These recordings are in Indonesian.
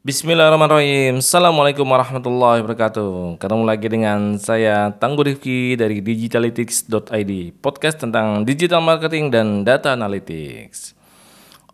Bismillahirrahmanirrahim. Assalamualaikum warahmatullahi wabarakatuh. Ketemu lagi dengan saya Tangguh Rifki dari digitalytics.id Podcast tentang digital marketing dan data analytics.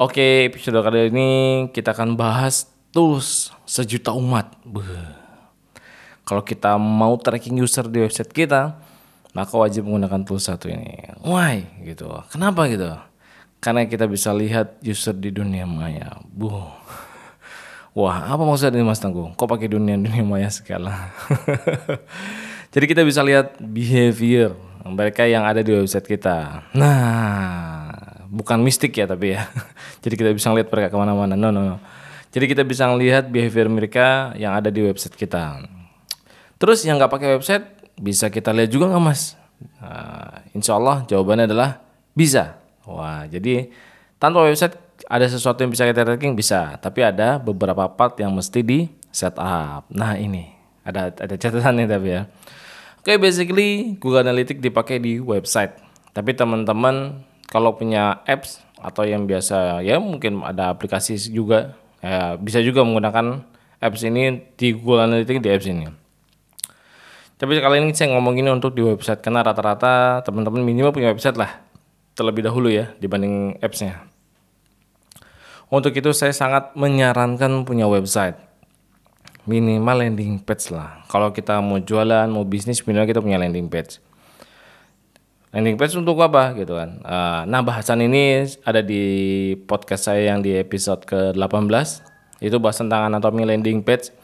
Oke episode kali ini kita akan bahas tools sejuta umat. Beuh. Kalau kita mau tracking user di website kita Maka wajib menggunakan tools satu ini. Why? gitu. Kenapa gitu? Karena kita bisa lihat user di dunia maya. Buh Wah, apa maksudnya ini Mas Tangguh? Kok pakai dunia dunia maya segala? Jadi kita bisa lihat behavior mereka yang ada di website kita. Nah, bukan mistik ya tapi ya. Jadi kita bisa lihat mereka ke mana-mana. No, no, no. Jadi kita bisa lihat behavior mereka yang ada di website kita. Terus yang nggak pakai website bisa kita lihat juga nggak mas? Nah, insya Allah jawabannya adalah bisa. Wah, jadi tanpa website ada sesuatu yang bisa kita tracking bisa, tapi ada beberapa part yang mesti di setup. Nah ini ada ada catatannya tapi ya. Oke, okay, basically Google Analytics dipakai di website. Tapi teman-teman kalau punya apps atau yang biasa ya mungkin ada aplikasi juga ya, bisa juga menggunakan apps ini di Google Analytics di apps ini. Tapi kali ini saya ngomong ini untuk di website karena rata-rata teman-teman minimal punya website lah terlebih dahulu ya dibanding appsnya. Untuk itu saya sangat menyarankan punya website. Minimal landing page lah. Kalau kita mau jualan, mau bisnis, minimal kita punya landing page. Landing page untuk apa gitu kan. Ah, nah bahasan ini ada di podcast saya yang di episode ke-18. Itu bahas tentang anatomi landing page.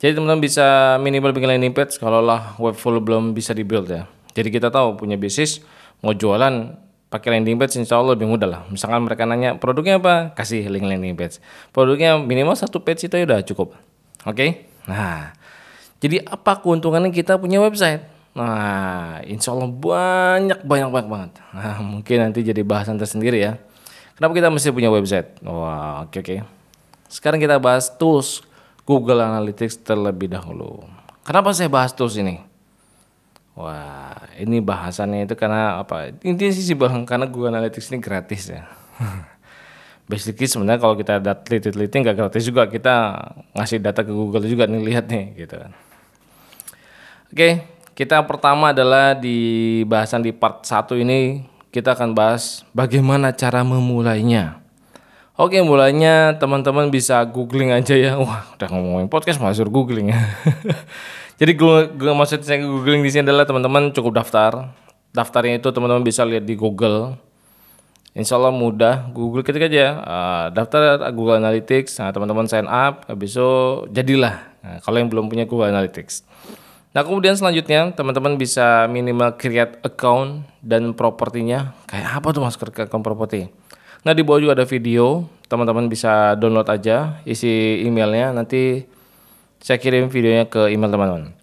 Jadi teman-teman bisa minimal bikin landing page kalau lah web full belum bisa dibuild ya. Jadi kita tahu punya bisnis mau jualan pakai landing page insya Allah lebih mudah lah. Misalkan mereka nanya produknya apa, kasih link landing page. Produknya minimal satu page itu udah cukup. Oke? Okay? Nah, jadi apa keuntungannya kita punya website? Nah, insya Allah banyak banyak banyak banget. Nah, mungkin nanti jadi bahasan tersendiri ya. Kenapa kita mesti punya website? Wah, oke okay, oke. Okay. Sekarang kita bahas tools Google Analytics terlebih dahulu. Kenapa saya bahas tools ini? Wah, ini bahasannya itu karena apa? Intinya sih bang, karena Google Analytics ini gratis ya. Basically sebenarnya kalau kita ada teliti-teliti nggak gratis juga kita ngasih data ke Google juga nih lihat nih gitu kan. Oke, kita pertama adalah di bahasan di part 1 ini kita akan bahas bagaimana cara memulainya. Oke, mulainya teman-teman bisa googling aja ya. Wah, udah ngomongin podcast masuk googling ya. Jadi gue, gue maksud saya googling di sini adalah teman-teman cukup daftar. Daftarnya itu teman-teman bisa lihat di Google. Insya Allah mudah. Google ketik aja uh, daftar Google Analytics. Nah teman-teman sign up. Habis itu jadilah. Nah, kalau yang belum punya Google Analytics. Nah kemudian selanjutnya teman-teman bisa minimal create account dan propertinya. Kayak apa tuh mas create account property? Nah di bawah juga ada video. Teman-teman bisa download aja isi emailnya. Nanti saya kirim videonya ke email teman-teman.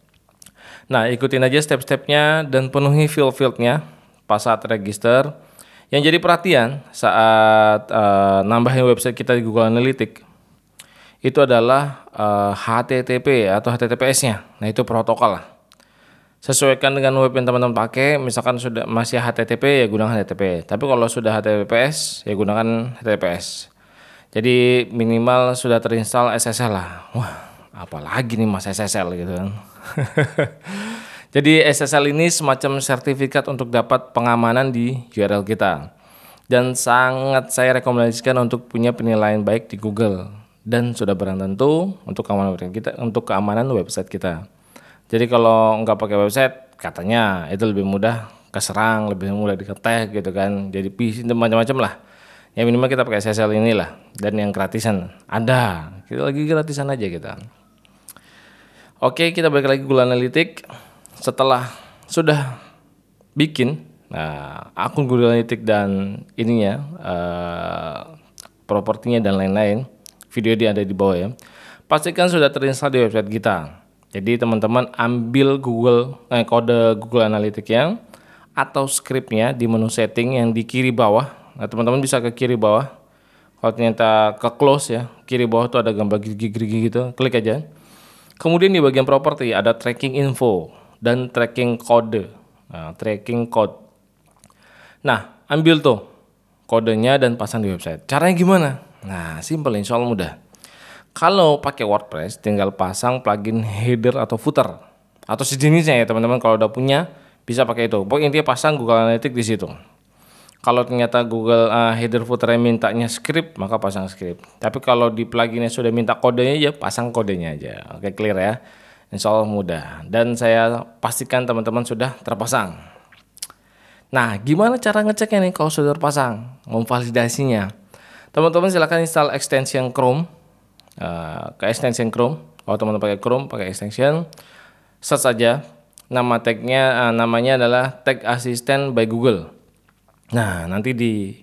Nah, ikutin aja step-stepnya dan penuhi field-fieldnya pas saat register. Yang jadi perhatian saat uh, nambahin website kita di Google Analytics itu adalah uh, eh, HTTP atau HTTPS-nya. Nah, itu protokol lah. Sesuaikan dengan web yang teman-teman pakai, misalkan sudah masih HTTP ya gunakan HTTP. Tapi kalau sudah HTTPS ya gunakan HTTPS. Jadi minimal sudah terinstall SSL lah. Wah, apalagi nih Mas SSL gitu kan. Jadi SSL ini semacam sertifikat untuk dapat pengamanan di URL kita. Dan sangat saya rekomendasikan untuk punya penilaian baik di Google dan sudah barang tentu untuk keamanan kita untuk keamanan website kita. Jadi kalau nggak pakai website katanya itu lebih mudah keserang, lebih mudah diketek gitu kan. Jadi macam-macam lah. Ya minimal kita pakai SSL inilah dan yang gratisan ada. Kita lagi gratisan aja kita. Oke, kita balik lagi Google Analytics. Setelah sudah bikin nah, akun Google Analytics dan ininya uh, propertinya dan lain-lain, video dia ada di bawah ya. Pastikan sudah terinstall di website kita. Jadi teman-teman ambil Google eh, kode Google Analytics yang atau scriptnya di menu setting yang di kiri bawah. Nah teman-teman bisa ke kiri bawah. Kalau ternyata ke close ya, kiri bawah tuh ada gambar gigi-gigi gitu, klik aja. Kemudian di bagian properti ada tracking info dan tracking kode. Nah, tracking code. Nah, ambil tuh kodenya dan pasang di website. Caranya gimana? Nah, simple insya Allah mudah. Kalau pakai WordPress tinggal pasang plugin header atau footer atau sejenisnya ya teman-teman kalau udah punya bisa pakai itu. Pokoknya intinya pasang Google Analytics di situ. Kalau ternyata Google uh, header footernya mintanya script, maka pasang script. Tapi kalau di pluginnya sudah minta kodenya ya pasang kodenya aja. Oke clear ya. Insya Allah mudah. Dan saya pastikan teman-teman sudah terpasang. Nah, gimana cara ngeceknya nih kalau sudah terpasang? Memvalidasinya. Teman-teman silahkan install extension Chrome uh, ke extension Chrome. Kalau teman-teman pakai Chrome, pakai extension, search saja. Nama tagnya uh, namanya adalah Tag Assistant by Google. Nah, nanti di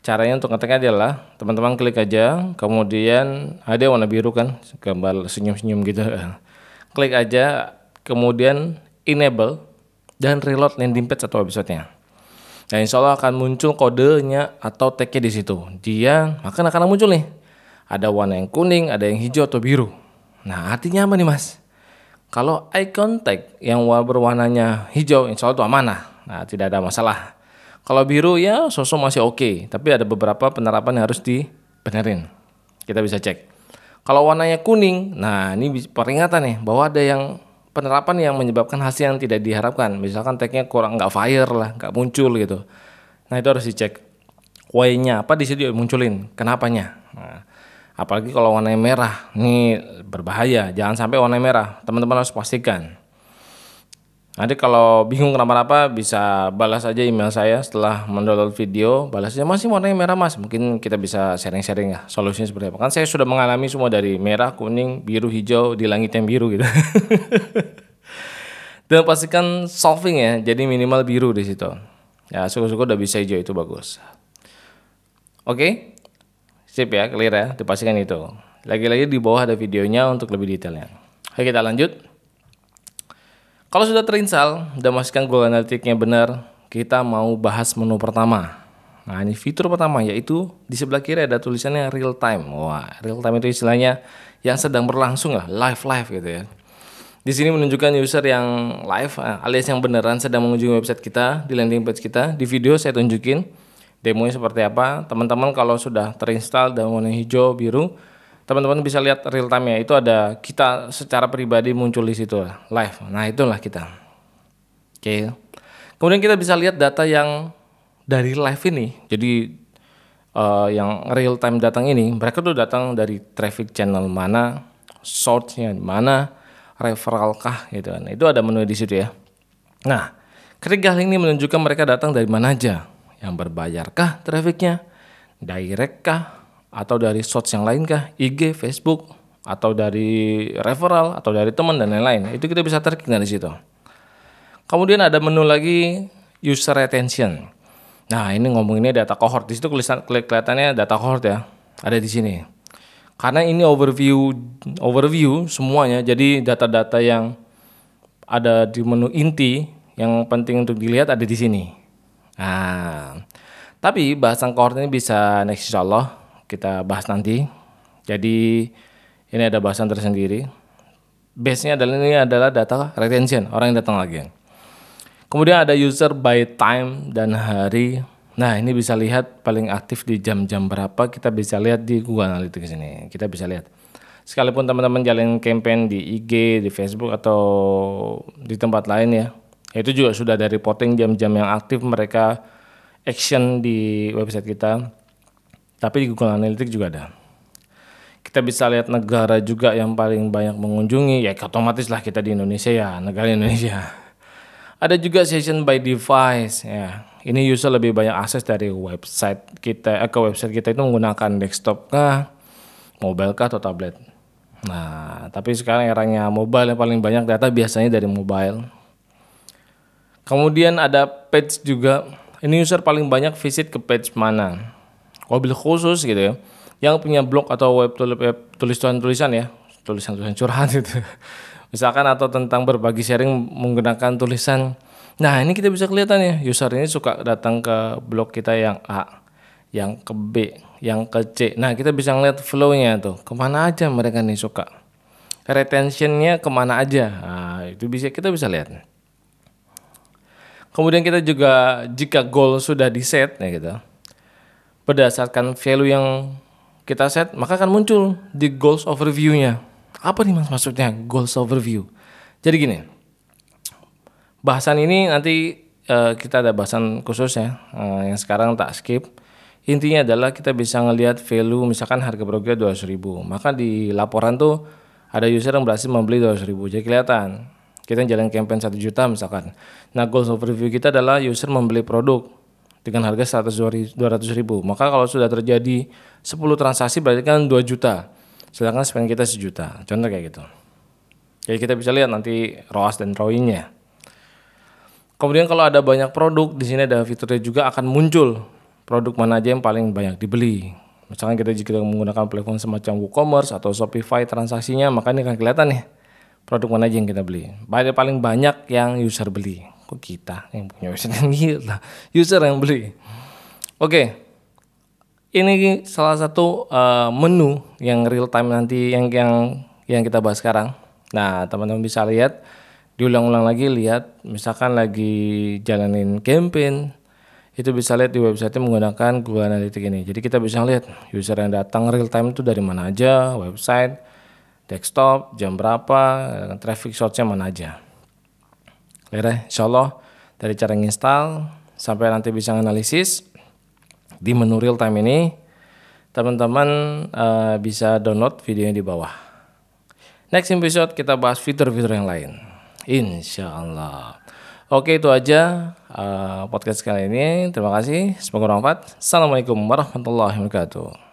caranya untuk ngeteknya adalah teman-teman klik aja, kemudian ada warna biru kan, gambar senyum-senyum gitu. klik aja, kemudian enable dan reload landing page atau websitenya. Nah, insya Allah akan muncul kodenya atau tagnya di situ. Dia akan akan muncul nih ada warna yang kuning, ada yang hijau atau biru. Nah, artinya apa nih mas? Kalau eye contact yang berwarnanya hijau, insya Allah itu amanah. Nah, tidak ada masalah. Kalau biru ya sosok masih oke, okay, tapi ada beberapa penerapan yang harus dibenerin. Kita bisa cek. Kalau warnanya kuning, nah ini peringatan nih bahwa ada yang penerapan yang menyebabkan hasil yang tidak diharapkan. Misalkan tagnya kurang nggak fire lah, nggak muncul gitu. Nah itu harus dicek. Why-nya apa di situ munculin, kenapanya. Nah, apalagi kalau warna merah ini berbahaya jangan sampai warna merah teman-teman harus pastikan nanti kalau bingung kenapa-napa bisa balas aja email saya setelah mendownload video balasnya masih warnanya merah mas mungkin kita bisa sharing-sharing ya solusinya seperti apa kan saya sudah mengalami semua dari merah kuning biru hijau di langit yang biru gitu dan pastikan solving ya jadi minimal biru di situ ya syukur-syukur udah bisa hijau itu bagus oke okay? Sip ya, clear ya, dipastikan itu. Lagi-lagi di bawah ada videonya untuk lebih detailnya. Oke kita lanjut. Kalau sudah terinstall dan pastikan Google Analytics-nya benar, kita mau bahas menu pertama. Nah ini fitur pertama yaitu di sebelah kiri ada tulisannya real time. Wah real time itu istilahnya yang sedang berlangsung lah, live live gitu ya. Di sini menunjukkan user yang live alias yang beneran sedang mengunjungi website kita di landing page kita. Di video saya tunjukin demonya seperti apa. Teman-teman kalau sudah terinstall dan warna hijau, biru, teman-teman bisa lihat real time-nya. Itu ada kita secara pribadi muncul di situ live. Nah, itulah kita. Oke. Kemudian kita bisa lihat data yang dari live ini. Jadi uh, yang real time datang ini, mereka tuh datang dari traffic channel mana, source-nya mana, referral kah gitu kan. Itu ada menu di situ ya. Nah, ketika ini menunjukkan mereka datang dari mana aja yang berbayarkah trafficnya, direct kah, atau dari source yang lain kah, IG, Facebook, atau dari referral, atau dari teman dan lain-lain. Itu kita bisa tracking dari situ. Kemudian ada menu lagi user retention. Nah ini ngomong ini data cohort. Di situ kelihatannya data cohort ya, ada di sini. Karena ini overview overview semuanya, jadi data-data yang ada di menu inti yang penting untuk dilihat ada di sini. Nah, tapi bahasan cohort ini bisa next insya Allah kita bahas nanti. Jadi ini ada bahasan tersendiri. Base-nya adalah ini adalah data retention, orang yang datang lagi. Kemudian ada user by time dan hari. Nah, ini bisa lihat paling aktif di jam-jam berapa kita bisa lihat di Google Analytics ini. Kita bisa lihat. Sekalipun teman-teman jalan campaign di IG, di Facebook atau di tempat lain ya, itu juga sudah dari reporting jam-jam yang aktif mereka action di website kita. Tapi di Google Analytics juga ada. Kita bisa lihat negara juga yang paling banyak mengunjungi, ya otomatis lah kita di Indonesia ya, negara Indonesia. Ada juga session by device ya. Ini user lebih banyak akses dari website kita eh, ke website kita itu menggunakan desktop kah, mobile kah atau tablet. Nah, tapi sekarang eranya mobile yang paling banyak data biasanya dari mobile. Kemudian ada page juga. Ini user paling banyak visit ke page mana. Mobil khusus gitu ya. Yang punya blog atau web, tulisan-tulisan ya. Tulisan-tulisan curhat itu. Misalkan atau tentang berbagi sharing menggunakan tulisan. Nah ini kita bisa kelihatan ya. User ini suka datang ke blog kita yang A. Yang ke B. Yang ke C. Nah kita bisa ngeliat flow-nya tuh. Ke mana aja mereka nih suka. Retentionnya ke mana aja. Nah itu bisa kita bisa lihat. Kemudian kita juga jika goal sudah di set ya gitu. Berdasarkan value yang kita set, maka akan muncul di goals overview-nya. Apa nih mas maksudnya goals overview? Jadi gini, bahasan ini nanti uh, kita ada bahasan khusus ya, uh, yang sekarang tak skip. Intinya adalah kita bisa ngelihat value misalkan harga produknya 200 ribu. Maka di laporan tuh ada user yang berhasil membeli 200 ribu. Jadi kelihatan kita jalan campaign 1 juta misalkan. Nah goals overview kita adalah user membeli produk dengan harga 100 200 ribu. Maka kalau sudah terjadi 10 transaksi berarti kan 2 juta. Sedangkan spend kita sejuta. Contoh kayak gitu. Jadi kita bisa lihat nanti ROAS dan ROI-nya. Kemudian kalau ada banyak produk, di sini ada fiturnya juga akan muncul produk mana aja yang paling banyak dibeli. Misalkan kita jika menggunakan platform semacam WooCommerce atau Shopify transaksinya, maka ini akan kelihatan nih produk mana aja yang kita beli. Paling paling banyak yang user beli. Kok kita yang punya user yang gila, user yang beli. Oke, ini salah satu uh, menu yang real time nanti yang yang yang kita bahas sekarang. Nah, teman-teman bisa lihat diulang-ulang lagi lihat misalkan lagi jalanin campaign itu bisa lihat di website menggunakan Google Analytics ini. Jadi kita bisa lihat user yang datang real time itu dari mana aja, website, desktop, jam berapa, traffic source-nya mana aja. Ya, insya Allah dari cara install sampai nanti bisa analisis di menu real time ini, teman-teman uh, bisa download videonya di bawah. Next episode kita bahas fitur-fitur yang lain. Insya Allah. Oke itu aja uh, podcast kali ini. Terima kasih. Semoga bermanfaat. Assalamualaikum warahmatullahi wabarakatuh.